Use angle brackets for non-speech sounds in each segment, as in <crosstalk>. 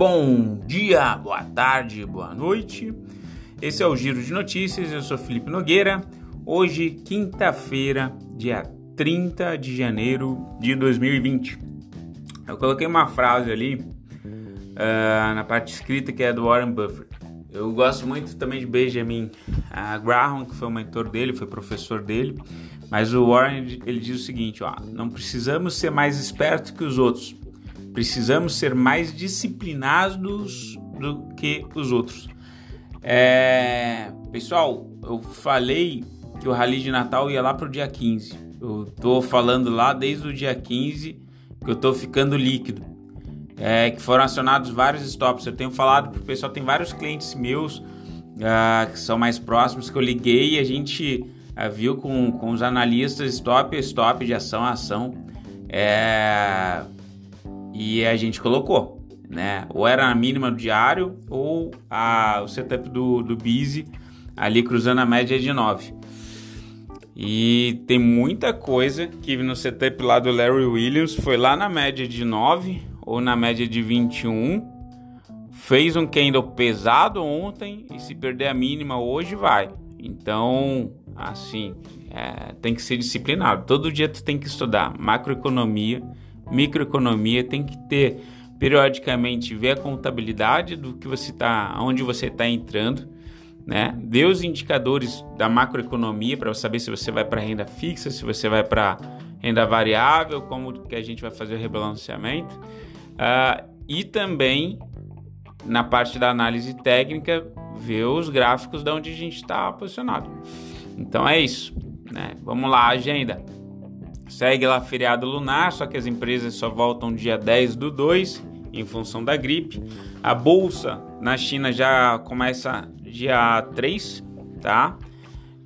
Bom dia, boa tarde, boa noite. Esse é o Giro de Notícias. Eu sou Felipe Nogueira. Hoje, quinta-feira, dia 30 de janeiro de 2020. Eu coloquei uma frase ali uh, na parte escrita que é do Warren Buffett. Eu gosto muito também de Benjamin uh, Graham, que foi o mentor dele, foi professor dele. Mas o Warren ele diz o seguinte: ó, não precisamos ser mais espertos que os outros, Precisamos ser mais disciplinados do que os outros. É... Pessoal, eu falei que o Rally de Natal ia lá pro dia 15. Eu tô falando lá desde o dia 15 que eu tô ficando líquido. É, que foram acionados vários stops. Eu tenho falado pro pessoal, tem vários clientes meus uh, que são mais próximos que eu liguei e a gente uh, viu com, com os analistas stop stop de ação a ação. É, e a gente colocou, né? Ou era a mínima do diário ou a, o setup do, do Busy ali cruzando a média de 9. E tem muita coisa que no setup lá do Larry Williams foi lá na média de 9 ou na média de 21. Fez um candle pesado ontem e se perder a mínima hoje vai. Então, assim, é, tem que ser disciplinado. Todo dia tu tem que estudar macroeconomia microeconomia tem que ter periodicamente ver a contabilidade do que você está, onde você está entrando, né? Ver os indicadores da macroeconomia para saber se você vai para renda fixa, se você vai para renda variável, como que a gente vai fazer o rebalanceamento, uh, e também na parte da análise técnica ver os gráficos de onde a gente está posicionado. Então é isso, né? Vamos lá, agenda. Segue lá feriado lunar, só que as empresas só voltam dia 10 do 2 em função da gripe. A bolsa na China já começa dia 3, tá?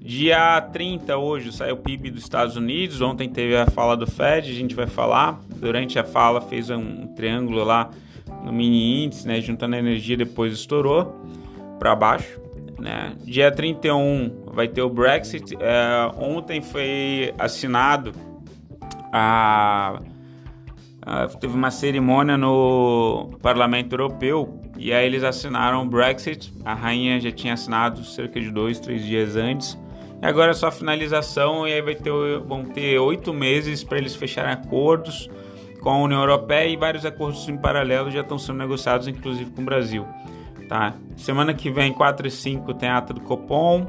Dia 30 hoje saiu o PIB dos Estados Unidos. Ontem teve a fala do Fed, a gente vai falar. Durante a fala fez um triângulo lá no mini índice, né, juntando a energia, depois estourou para baixo. Né? Dia 31 vai ter o Brexit. É, ontem foi assinado a, a, teve uma cerimônia no Parlamento Europeu e aí eles assinaram o Brexit. A rainha já tinha assinado cerca de dois, três dias antes. E agora é só finalização e aí vai ter, vão ter oito meses para eles fecharem acordos com a União Europeia e vários acordos em paralelo já estão sendo negociados, inclusive com o Brasil. Tá? Semana que vem, 4 e 5, tem a ata do Copom.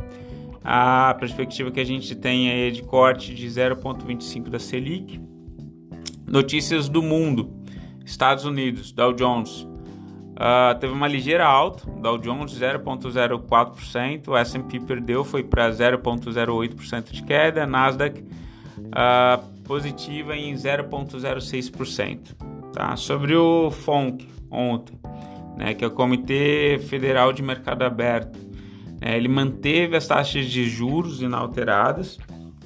A perspectiva que a gente tem é de corte de 0,25 da Selic. Notícias do mundo: Estados Unidos, Dow Jones. Uh, teve uma ligeira alta, Dow Jones 0,04%, o S&P perdeu, foi para 0,08% de queda, Nasdaq uh, positiva em 0,06%. Tá? Sobre o FONC ontem, né, que é o Comitê Federal de Mercado Aberto, é, ele manteve as taxas de juros inalteradas,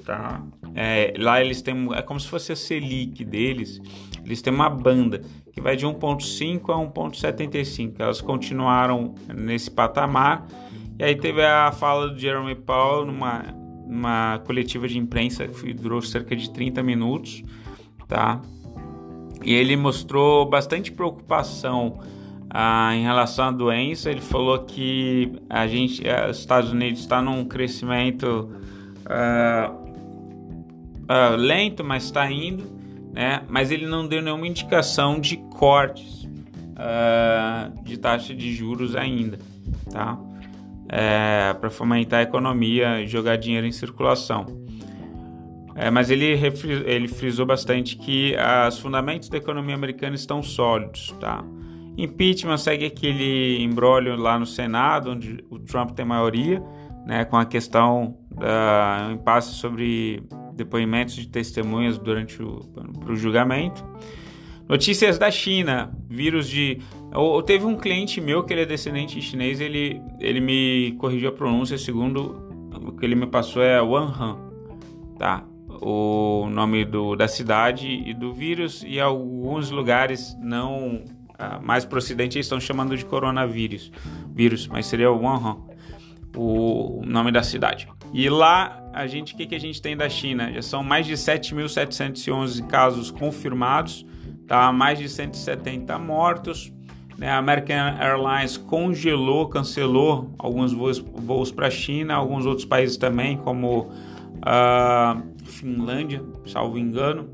tá? É, lá eles têm, é como se fosse a Selic deles, eles têm uma banda que vai de 1.5 a 1.75. Elas continuaram nesse patamar. E aí teve a fala do Jeremy Powell numa, numa coletiva de imprensa que durou cerca de 30 minutos, tá? E ele mostrou bastante preocupação ah, em relação à doença, ele falou que a gente, eh, os Estados Unidos está num crescimento ah, ah, lento, mas está indo, né? Mas ele não deu nenhuma indicação de cortes ah, de taxa de juros ainda, tá? É, para fomentar a economia e jogar dinheiro em circulação. É, mas ele, ele frisou bastante que os fundamentos da economia americana estão sólidos, tá? Impeachment segue aquele embrólio lá no Senado, onde o Trump tem maioria, né, com a questão da impasse sobre depoimentos de testemunhas durante o pro julgamento. Notícias da China, vírus de. Ou, teve um cliente meu que ele é descendente chinês, ele, ele me corrigiu a pronúncia, segundo o que ele me passou é Wuhan, tá? O nome do, da cidade e do vírus, e alguns lugares não mais para o ocidente eles estão chamando de coronavírus, vírus, mas seria o Wuhan, o nome da cidade. E lá, a gente, o que, que a gente tem da China? Já são mais de 7.711 casos confirmados, tá? mais de 170 mortos, Né? A American Airlines congelou, cancelou alguns voos, voos para a China, alguns outros países também, como a uh, Finlândia, salvo engano.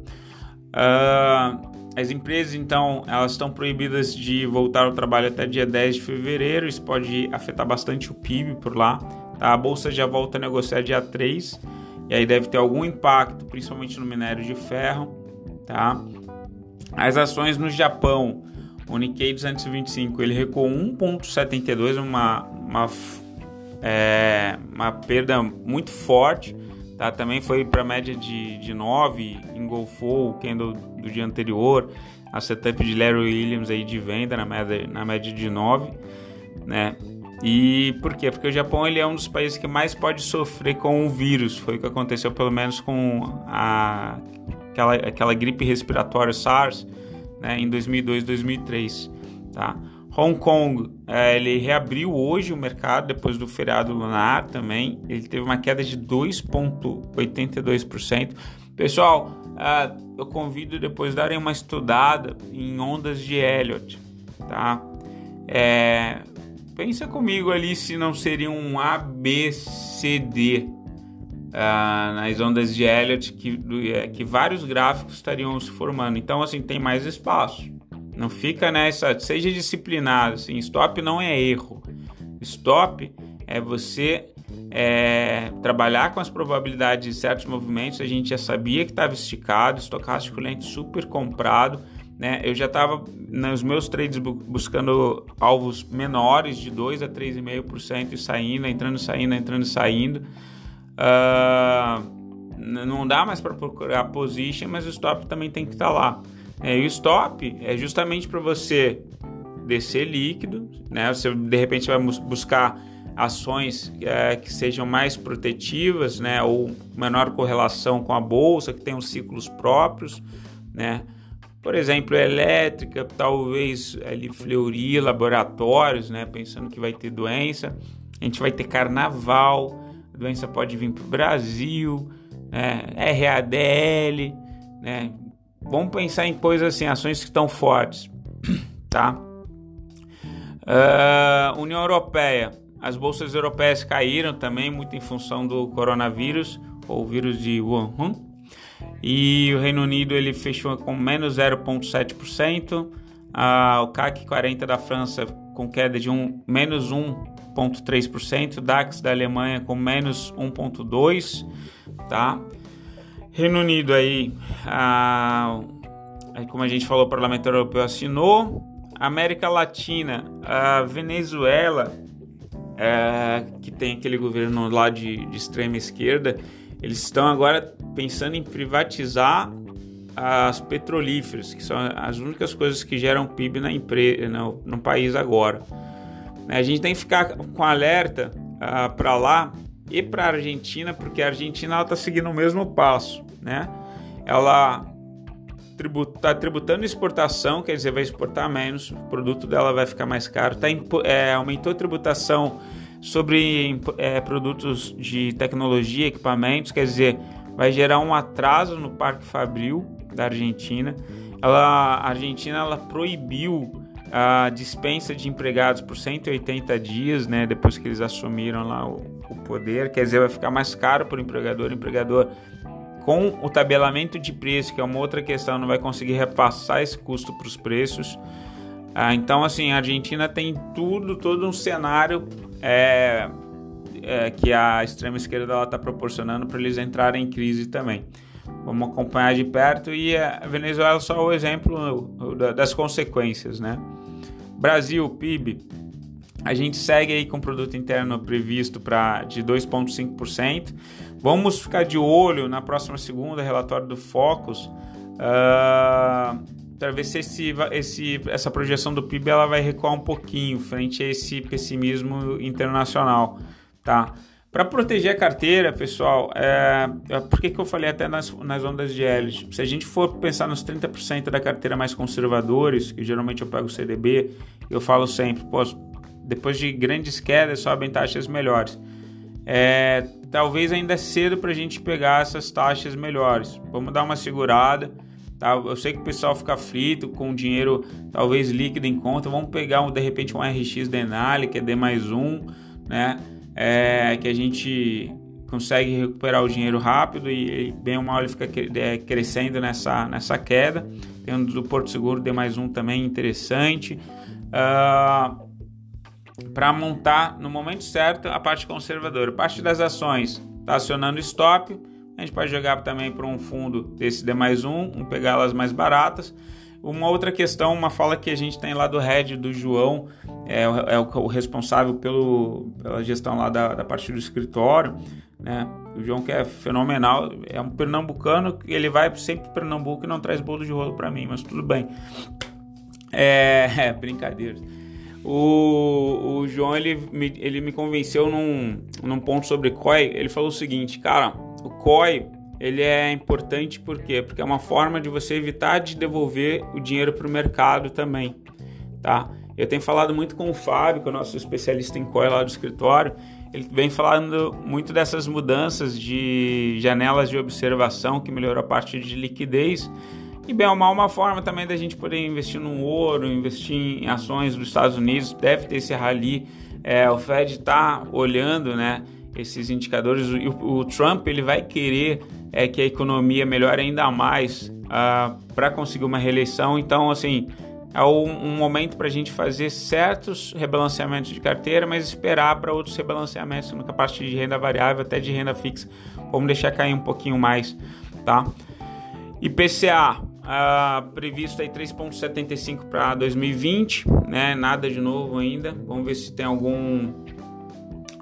Uh, as empresas, então, elas estão proibidas de voltar ao trabalho até dia 10 de fevereiro. Isso pode afetar bastante o PIB por lá. Tá? A bolsa já volta a negociar dia 3 e aí deve ter algum impacto, principalmente no minério de ferro. Tá? As ações no Japão, o Nikkei 225, ele recuou 1,72, uma, uma, é, uma perda muito forte. Tá? Também foi para média de, de 9, engolfou o candle do dia anterior, a setup de Larry Williams aí de venda na média, na média de 9, né? E por quê? Porque o Japão ele é um dos países que mais pode sofrer com o vírus. Foi o que aconteceu pelo menos com a, aquela, aquela gripe respiratória SARS né, em 2002, 2003. Tá? Hong Kong, é, ele reabriu hoje o mercado depois do feriado lunar também. Ele teve uma queda de 2,82%. Pessoal, uh, eu convido depois darem uma estudada em ondas de Elliott, tá? É, pensa comigo ali se não seria um ABCD uh, nas ondas de Elliott que, é, que vários gráficos estariam se formando. Então, assim, tem mais espaço. Não fica nessa. Seja disciplinado. Assim, stop não é erro. Stop é você é, trabalhar com as probabilidades de certos movimentos. A gente já sabia que estava esticado, estocástico lento super comprado. Né? Eu já estava nos meus trades buscando alvos menores de 2 a 3,5% e saindo, entrando, saindo, entrando, saindo. Uh, não dá mais para procurar position, mas o stop também tem que estar tá lá. É, e o stop é justamente para você descer líquido, né? Você de repente vai buscar ações é, que sejam mais protetivas, né? Ou menor correlação com a bolsa, que tenham ciclos próprios, né? Por exemplo, elétrica, talvez ali Fleury, laboratórios, né? Pensando que vai ter doença. A gente vai ter carnaval, a doença pode vir para o Brasil, né? RADL, né? Vamos pensar em coisas assim, ações que estão fortes, <clears throat> tá? Uh, União Europeia, as bolsas europeias caíram também, muito em função do coronavírus, ou vírus de Wuhan. E o Reino Unido ele fechou com menos 0,7%. Ah, o CAC 40 da França com queda de um, menos 1,3%. DAX da Alemanha com menos 1,2%. Tá? Reino Unido aí, ah, como a gente falou, o Parlamento Europeu assinou. América Latina, a Venezuela, é, que tem aquele governo lá de, de extrema esquerda, eles estão agora pensando em privatizar as petrolíferas, que são as únicas coisas que geram PIB na empresa, no, no país agora. A gente tem que ficar com alerta uh, para lá e para a Argentina, porque a Argentina está seguindo o mesmo passo, né? Ela está tributando exportação, quer dizer, vai exportar menos, o produto dela vai ficar mais caro, tá, é, aumentou a tributação sobre é, produtos de tecnologia, equipamentos, quer dizer, vai gerar um atraso no Parque Fabril da Argentina. Ela, a Argentina ela proibiu a dispensa de empregados por 180 dias, né, depois que eles assumiram lá o, o poder, quer dizer, vai ficar mais caro para o empregador, o empregador com o tabelamento de preço, que é uma outra questão, não vai conseguir repassar esse custo para os preços. Ah, então, assim, a Argentina tem tudo, todo um cenário é, é, que a extrema esquerda está proporcionando para eles entrarem em crise também. Vamos acompanhar de perto e a Venezuela é só o exemplo das consequências, né? Brasil, PIB, a gente segue aí com o produto interno previsto para de 2,5%. Vamos ficar de olho na próxima segunda relatório do Focus uh, para ver se esse, esse, essa projeção do PIB ela vai recuar um pouquinho frente a esse pessimismo internacional, tá? Para proteger a carteira, pessoal, é, é, por que, que eu falei até nas, nas ondas de Elliott? Se a gente for pensar nos 30% da carteira mais conservadores, que geralmente eu pego o CDB, eu falo sempre, depois de grandes quedas sobem taxas melhores. É, talvez ainda é cedo para a gente pegar essas taxas melhores. Vamos dar uma segurada, Tá? Eu sei que o pessoal fica aflito com dinheiro talvez líquido em conta. Vamos pegar um, de repente um RX Denali, que é D mais um, né? É, que a gente consegue recuperar o dinheiro rápido e, e bem mal ele fica é, crescendo nessa, nessa queda. Tem um do Porto Seguro D mais um também interessante. Uh, para montar no momento certo a parte conservadora. Parte das ações, está acionando stop. A gente pode jogar também para um fundo desse D mais um, um pegar elas mais baratas. Uma outra questão, uma fala que a gente tem lá do Red, do João, é, é o, o, responsável pelo, pela gestão lá da, da parte do escritório, né? O João que é fenomenal, é um pernambucano, ele vai sempre para Pernambuco e não traz bolo de rolo para mim, mas tudo bem. É, <laughs> é brincadeira. O, o João ele me, ele me convenceu num, num ponto sobre COI. Ele falou o seguinte, cara, o COI ele é importante por quê? Porque é uma forma de você evitar de devolver o dinheiro para o mercado também, tá? Eu tenho falado muito com o Fábio, que é o nosso especialista em COI lá do escritório. Ele vem falando muito dessas mudanças de janelas de observação que melhorou a parte de liquidez e bem ou mal, uma forma também da gente poder investir no ouro, investir em ações dos Estados Unidos, deve ter esse rally. É, o Fed está olhando né, esses indicadores. O, o, Trump ele vai querer é, que a economia melhore ainda mais uh, ah, para conseguir uma reeleição. Então, assim, é um, um momento para a gente fazer certos rebalanceamentos de carteira, mas esperar para outros rebalanceamentos na parte de renda variável, até de renda fixa. Vamos deixar cair um pouquinho mais, tá? IPCA, Uh, previsto aí 3,75 para 2020, né? Nada de novo ainda. Vamos ver se tem algum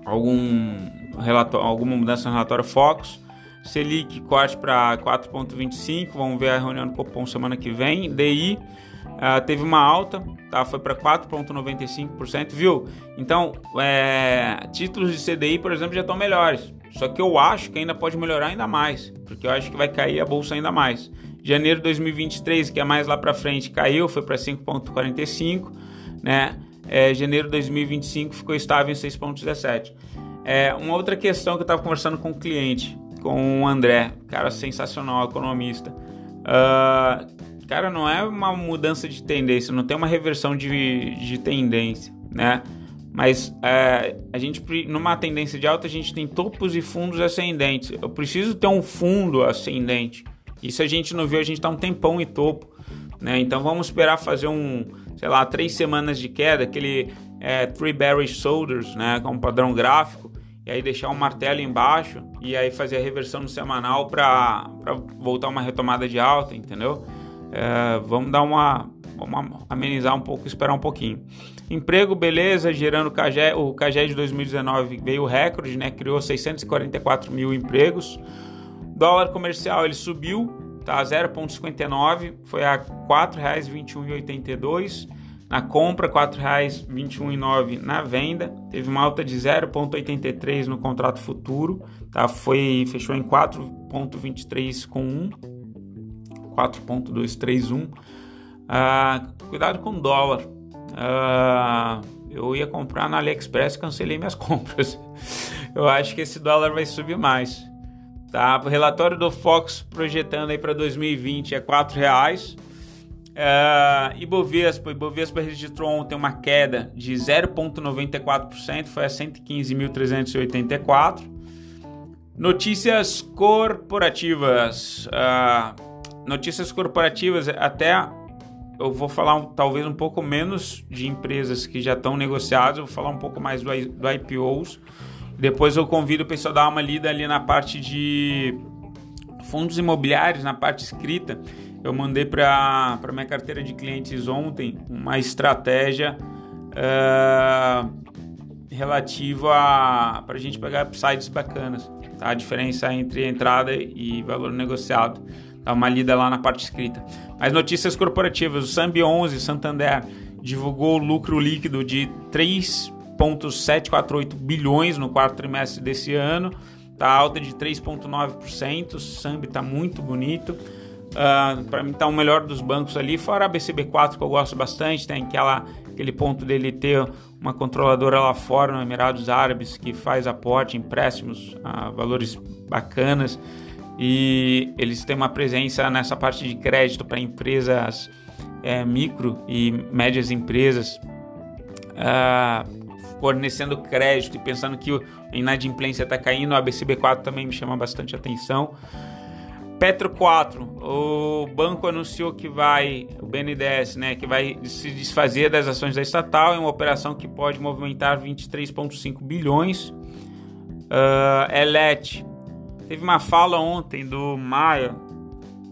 algum relatório, alguma mudança no relatório Focus. Selic corte para 4,25. Vamos ver a reunião do Copom semana que vem. DI ah, teve uma alta, tá? Foi para 4,95%, viu? Então, é, títulos de CDI, por exemplo, já estão melhores. Só que eu acho que ainda pode melhorar ainda mais, porque eu acho que vai cair a bolsa ainda mais. Janeiro de 2023, que é mais lá para frente, caiu, foi para 5,45, né? É, janeiro de 2025 ficou estável em 6,17. É, uma outra questão que eu estava conversando com o um cliente, com o André, cara sensacional, economista. Uh, cara, não é uma mudança de tendência, não tem uma reversão de, de tendência, né? Mas é, a gente, numa tendência de alta, a gente tem topos e fundos ascendentes. Eu preciso ter um fundo ascendente. Isso a gente não viu, a gente está um tempão em topo. Né? Então vamos esperar fazer um, sei lá, três semanas de queda, aquele é, Three Bearish Shoulders, né? Com um padrão gráfico, e aí deixar um martelo embaixo e aí fazer a reversão no semanal para voltar uma retomada de alta, entendeu? É, vamos dar uma, vamos amenizar um pouco, esperar um pouquinho. Emprego, beleza, gerando o CAGE, o CAGE de 2019 veio recorde, né? Criou 644 mil empregos. Dólar comercial ele subiu, tá 0,59, foi a R$ 4,21,82. Na compra, R$ 4,21,9 na venda. Teve uma alta de 0,83 no contrato futuro, tá? Foi fechou em 4,23 com 1. 4,231. Ah, cuidado com o dólar. Ah, eu ia comprar na AliExpress, cancelei minhas <laughs> compras. Eu acho que esse dólar vai subir mais. Tá? O relatório do Fox projetando aí para 2020 é R$ reais. Uh, Ibovespa, Ibovespa registrou ontem uma queda de 0,94%, foi a 115.384. Notícias corporativas. Uh, notícias corporativas, até eu vou falar talvez um pouco menos de empresas que já estão negociadas, eu vou falar um pouco mais do, do IPOs. Depois eu convido o pessoal a dar uma lida ali na parte de fundos imobiliários, na parte escrita. Eu mandei para minha carteira de clientes ontem uma estratégia uh, relativa para a gente pegar sites bacanas. Tá? A diferença entre entrada e valor negociado. Dá uma lida lá na parte escrita. Mas notícias corporativas: o Sambi 11 Santander divulgou lucro líquido de 3 1,748 bilhões no quarto trimestre desse ano, tá alta de 3,9%. O Sambi está muito bonito. Uh, ah, para mim está o melhor dos bancos ali, fora a BCB4 que eu gosto bastante, tem aquela, aquele ponto dele ter uma controladora lá fora no Emirados Árabes que faz aporte, empréstimos a valores bacanas. e eles têm uma presença nessa parte de crédito para empresas é, micro e médias empresas, uh, fornecendo crédito e pensando que a inadimplência está caindo, a BCB4 também me chama bastante atenção. Petro 4, o banco anunciou que vai, o BNDES, né, que vai se desfazer das ações da estatal em uma operação que pode movimentar 23,5 bilhões. Uh, Elet, teve uma fala ontem do Maia,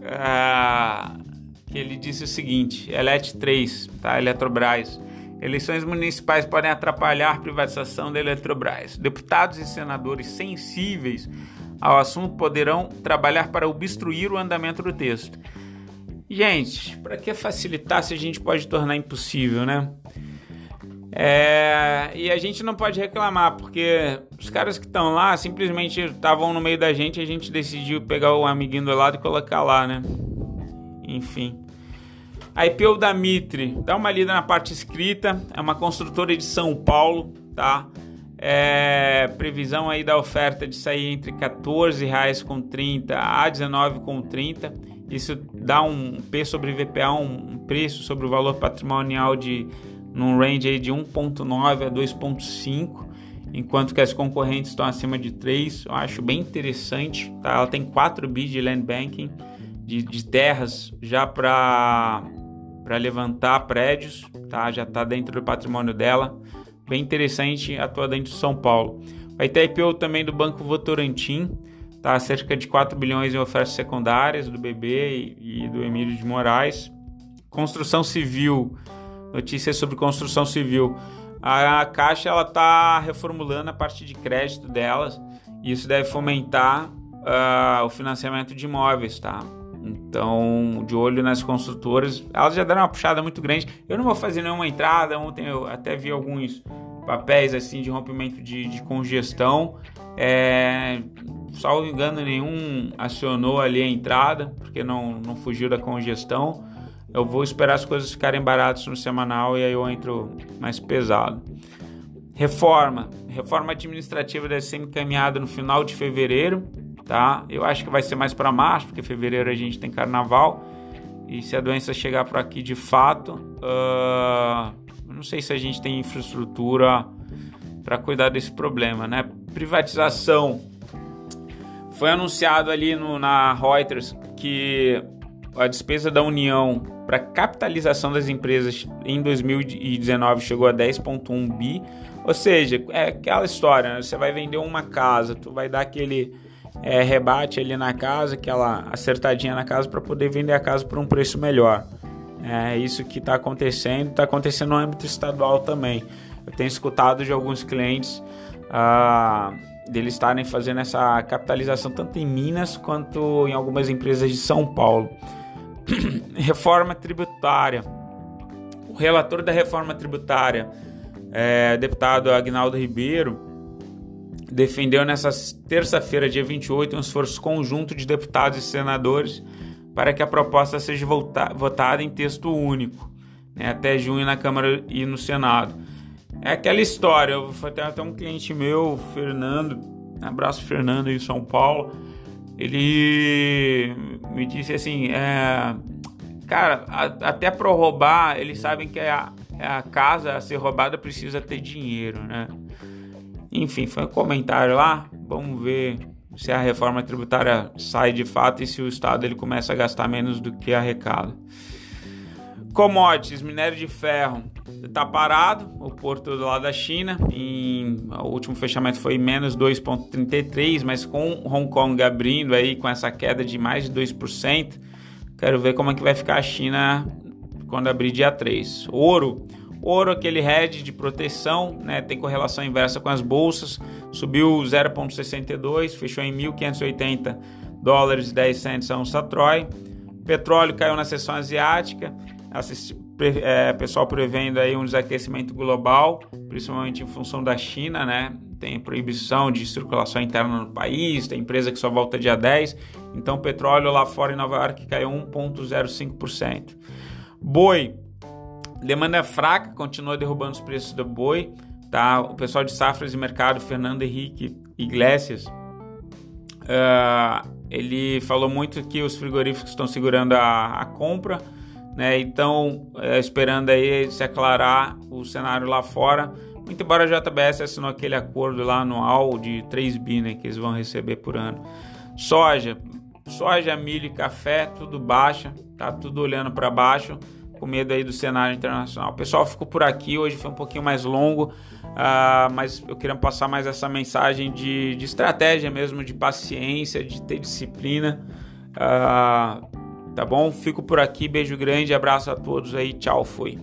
uh, que ele disse o seguinte, Elet 3, tá, Eletrobras, eleições municipais podem atrapalhar a privatização da Eletrobras. Deputados e senadores sensíveis ao assunto poderão trabalhar para obstruir o andamento do texto. Gente, para que facilitar se a gente pode tornar impossível, né? É, e a gente não pode reclamar, porque os caras que estão lá simplesmente estavam no meio da gente e a gente decidiu pegar o amiguinho do lado e colocar lá, né? Enfim. A IPO da Mitre, dá uma lida na parte escrita, é uma construtora de São Paulo, tá? É, previsão aí da oferta de sair entre R$ 14,30 a R$ 19,30. Isso dá um P sobre VPA, um preço sobre o valor patrimonial de num range aí de 1.9 a 2.5, enquanto que as concorrentes estão acima de 3. Eu acho bem interessante, tá? Ela tem 4 bi de land banking de, de terras já para para levantar prédios, tá? Já está dentro do patrimônio dela bem interessante, atua dentro de São Paulo. Vai ter IPO também do Banco Votorantim, tá? cerca de 4 bilhões em ofertas secundárias do BB e, e do Emílio de Moraes. Construção civil, notícias sobre construção civil. A Caixa ela está reformulando a parte de crédito delas e isso deve fomentar uh, o financiamento de imóveis, tá? Então, de olho nas construtoras, elas já deram uma puxada muito grande. Eu não vou fazer nenhuma entrada. Ontem eu até vi alguns papéis assim de rompimento de, de congestão. É, salvo engano, nenhum acionou ali a entrada, porque não, não fugiu da congestão. Eu vou esperar as coisas ficarem baratas no semanal e aí eu entro mais pesado. Reforma. Reforma administrativa deve ser encaminhada no final de fevereiro tá? Eu acho que vai ser mais para março, porque fevereiro a gente tem carnaval. E se a doença chegar por aqui de fato, uh, não sei se a gente tem infraestrutura para cuidar desse problema, né? Privatização. Foi anunciado ali no, na Reuters que a despesa da União para capitalização das empresas em 2019 chegou a 10,1 bi. Ou seja, é aquela história, né? você vai vender uma casa, tu vai dar aquele é, rebate ali na casa, aquela acertadinha na casa para poder vender a casa por um preço melhor. É isso que está acontecendo, está acontecendo no âmbito estadual também. Eu tenho escutado de alguns clientes ah, deles estarem fazendo essa capitalização tanto em Minas quanto em algumas empresas de São Paulo. <clears throat> reforma tributária. O relator da reforma tributária, é, deputado Agnaldo Ribeiro, defendeu nessa terça-feira, dia 28, um esforço conjunto de deputados e senadores para que a proposta seja votada em texto único, né, até junho na Câmara e no Senado. É aquela história, eu tenho até um cliente meu, Fernando, abraço Fernando em São Paulo, ele me disse assim, é, cara, a, até para roubar, eles sabem que a, a casa a ser roubada precisa ter dinheiro, né? Enfim, foi um comentário lá. Vamos ver se a reforma tributária sai de fato e se o Estado ele começa a gastar menos do que arrecada. Commodities, minério de ferro, está parado, o porto do lado da China, em, o último fechamento foi menos 2,33, mas com Hong Kong abrindo aí com essa queda de mais de 2%, quero ver como é que vai ficar a China quando abrir dia 3. Ouro, Ouro, aquele hedge de proteção, né, tem correlação inversa com as bolsas, subiu 0,62, fechou em 1.580 dólares e 10 centos a onça Troy. Petróleo caiu na sessão asiática, assisti, é, pessoal prevendo aí um desaquecimento global, principalmente em função da China, né? Tem proibição de circulação interna no país, tem empresa que só volta dia 10, então petróleo lá fora em Nova York caiu 1,05%. Boi, Demanda fraca, continua derrubando os preços do boi. Tá? O pessoal de Safras e Mercado, Fernando Henrique Iglesias, uh, ele falou muito que os frigoríficos estão segurando a, a compra, né? Então, é, esperando aí se aclarar o cenário lá fora. Muito embora a JBS assinou aquele acordo lá anual de 3 bi, né, que eles vão receber por ano. Soja, soja, milho e café, tudo baixa, tá tudo olhando para baixo, com medo aí do cenário internacional. pessoal ficou por aqui, hoje foi um pouquinho mais longo, uh, mas eu queria passar mais essa mensagem de, de estratégia mesmo, de paciência, de ter disciplina. Uh, tá bom? Fico por aqui, beijo grande, abraço a todos aí, tchau, fui.